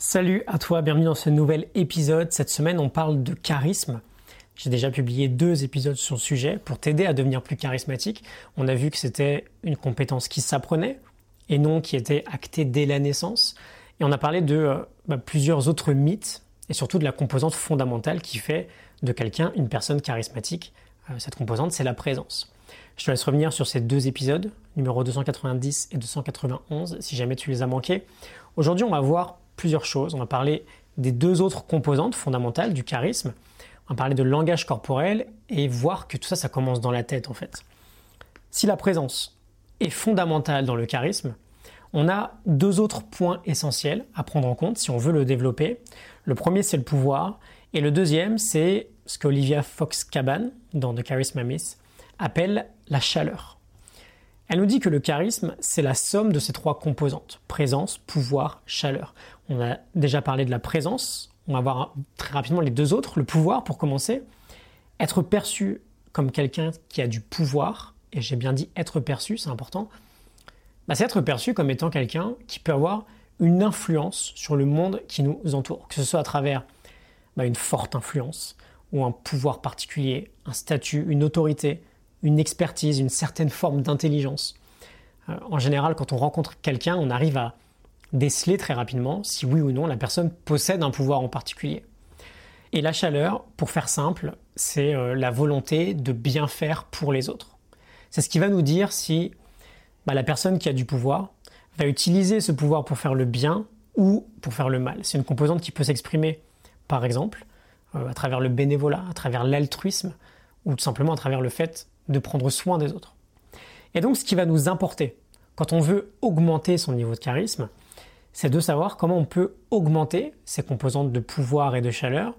Salut à toi, bienvenue dans ce nouvel épisode. Cette semaine, on parle de charisme. J'ai déjà publié deux épisodes sur le sujet pour t'aider à devenir plus charismatique. On a vu que c'était une compétence qui s'apprenait et non qui était actée dès la naissance. Et on a parlé de euh, bah, plusieurs autres mythes et surtout de la composante fondamentale qui fait de quelqu'un une personne charismatique. Euh, cette composante, c'est la présence. Je te laisse revenir sur ces deux épisodes, numéro 290 et 291, si jamais tu les as manqués. Aujourd'hui, on va voir plusieurs choses. On va parler des deux autres composantes fondamentales du charisme. On va parler de langage corporel et voir que tout ça, ça commence dans la tête en fait. Si la présence est fondamentale dans le charisme, on a deux autres points essentiels à prendre en compte si on veut le développer. Le premier, c'est le pouvoir. Et le deuxième, c'est ce qu'Olivia Fox-Caban, dans The Charisma Myth, appelle la chaleur. Elle nous dit que le charisme, c'est la somme de ces trois composantes. Présence, pouvoir, chaleur. On a déjà parlé de la présence. On va voir très rapidement les deux autres. Le pouvoir, pour commencer. Être perçu comme quelqu'un qui a du pouvoir, et j'ai bien dit être perçu, c'est important, bah, c'est être perçu comme étant quelqu'un qui peut avoir une influence sur le monde qui nous entoure, que ce soit à travers bah, une forte influence ou un pouvoir particulier, un statut, une autorité, une expertise, une certaine forme d'intelligence. Euh, en général, quand on rencontre quelqu'un, on arrive à déceler très rapidement si oui ou non la personne possède un pouvoir en particulier. Et la chaleur, pour faire simple, c'est euh, la volonté de bien faire pour les autres. C'est ce qui va nous dire si bah, la personne qui a du pouvoir va utiliser ce pouvoir pour faire le bien ou pour faire le mal. C'est une composante qui peut s'exprimer, par exemple, euh, à travers le bénévolat, à travers l'altruisme, ou tout simplement à travers le fait de prendre soin des autres. Et donc ce qui va nous importer quand on veut augmenter son niveau de charisme, c'est de savoir comment on peut augmenter ces composantes de pouvoir et de chaleur,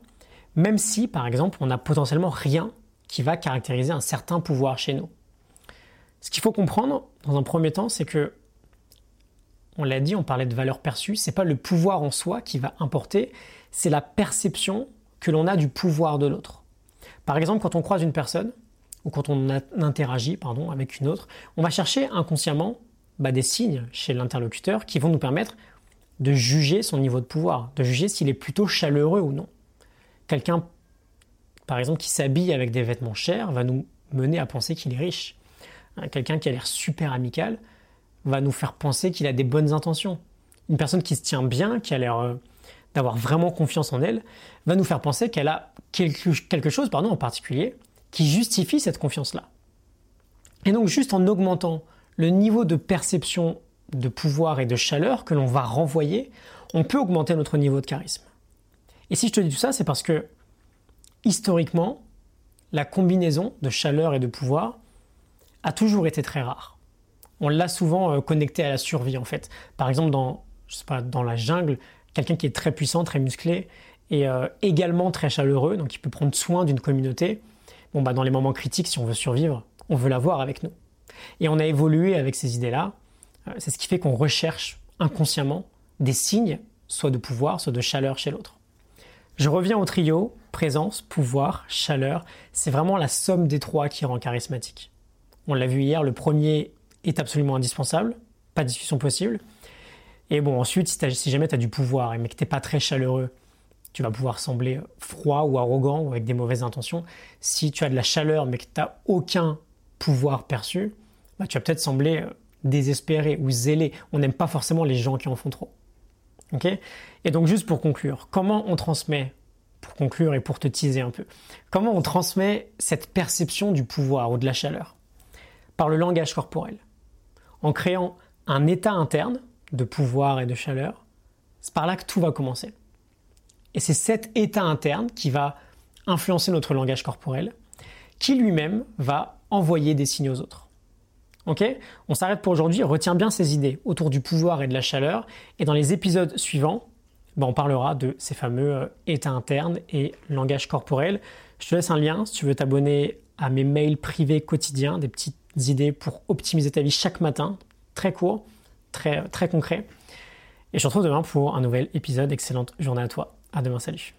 même si par exemple on n'a potentiellement rien qui va caractériser un certain pouvoir chez nous. Ce qu'il faut comprendre dans un premier temps, c'est que on l'a dit, on parlait de valeur perçue, c'est pas le pouvoir en soi qui va importer, c'est la perception que l'on a du pouvoir de l'autre. Par exemple, quand on croise une personne, ou quand on interagit avec une autre, on va chercher inconsciemment bah, des signes chez l'interlocuteur qui vont nous permettre de juger son niveau de pouvoir, de juger s'il est plutôt chaleureux ou non. Quelqu'un, par exemple, qui s'habille avec des vêtements chers va nous mener à penser qu'il est riche. Hein, quelqu'un qui a l'air super amical va nous faire penser qu'il a des bonnes intentions. Une personne qui se tient bien, qui a l'air euh, d'avoir vraiment confiance en elle, va nous faire penser qu'elle a quelque, quelque chose pardon, en particulier qui justifie cette confiance-là. Et donc juste en augmentant le niveau de perception de pouvoir et de chaleur que l'on va renvoyer, on peut augmenter notre niveau de charisme. Et si je te dis tout ça, c'est parce que historiquement, la combinaison de chaleur et de pouvoir a toujours été très rare. On l'a souvent euh, connecté à la survie en fait. Par exemple, dans, la jungle, quelqu'un qui est très puissant, très musclé, et euh, également très chaleureux, donc il peut prendre soin d'une communauté, bon, bah, dans les moments critiques, si on veut survivre, on veut l'avoir avec nous. Et on a évolué avec ces idées-là. Euh, c'est ce qui fait qu'on recherche inconsciemment des signes, soit de pouvoir, soit de chaleur chez l'autre. Je reviens au trio, présence, pouvoir, chaleur. C'est vraiment la somme des trois qui rend charismatique. On l'a vu hier, le premier est absolument indispensable, pas de discussion possible. Et bon, ensuite, si, jamais tu as du pouvoir, mais que tu n'es pas très chaleureux, tu vas pouvoir sembler froid ou arrogant ou avec des mauvaises intentions. Si tu as de la chaleur mais que tu n'as aucun pouvoir perçu, bah, tu vas peut-être sembler euh, désespéré ou zélé. On n'aime pas forcément les gens qui en font trop. et donc juste pour conclure, comment on transmet, pour conclure et pour te teaser un peu, comment on transmet cette perception du pouvoir ou de la chaleur? Par le langage corporel. En créant un état interne de pouvoir et de chaleur, c'est par là que tout va commencer. Et c'est cet état interne qui va influencer notre langage corporel, qui lui-même va envoyer des signes aux autres. Ok? On s'arrête pour aujourd'hui. Retiens bien ces idées autour du pouvoir et de la chaleur. Et dans les épisodes suivants, ben, on parlera de ces fameux euh, états internes et langage corporel. Je te laisse un lien si tu veux t'abonner à mes mails privés quotidiens, des petites idées pour optimiser ta vie chaque matin, très court, très, très concret. Et je te retrouve demain pour un nouvel épisode. Excellente journée à toi. À demain, salut.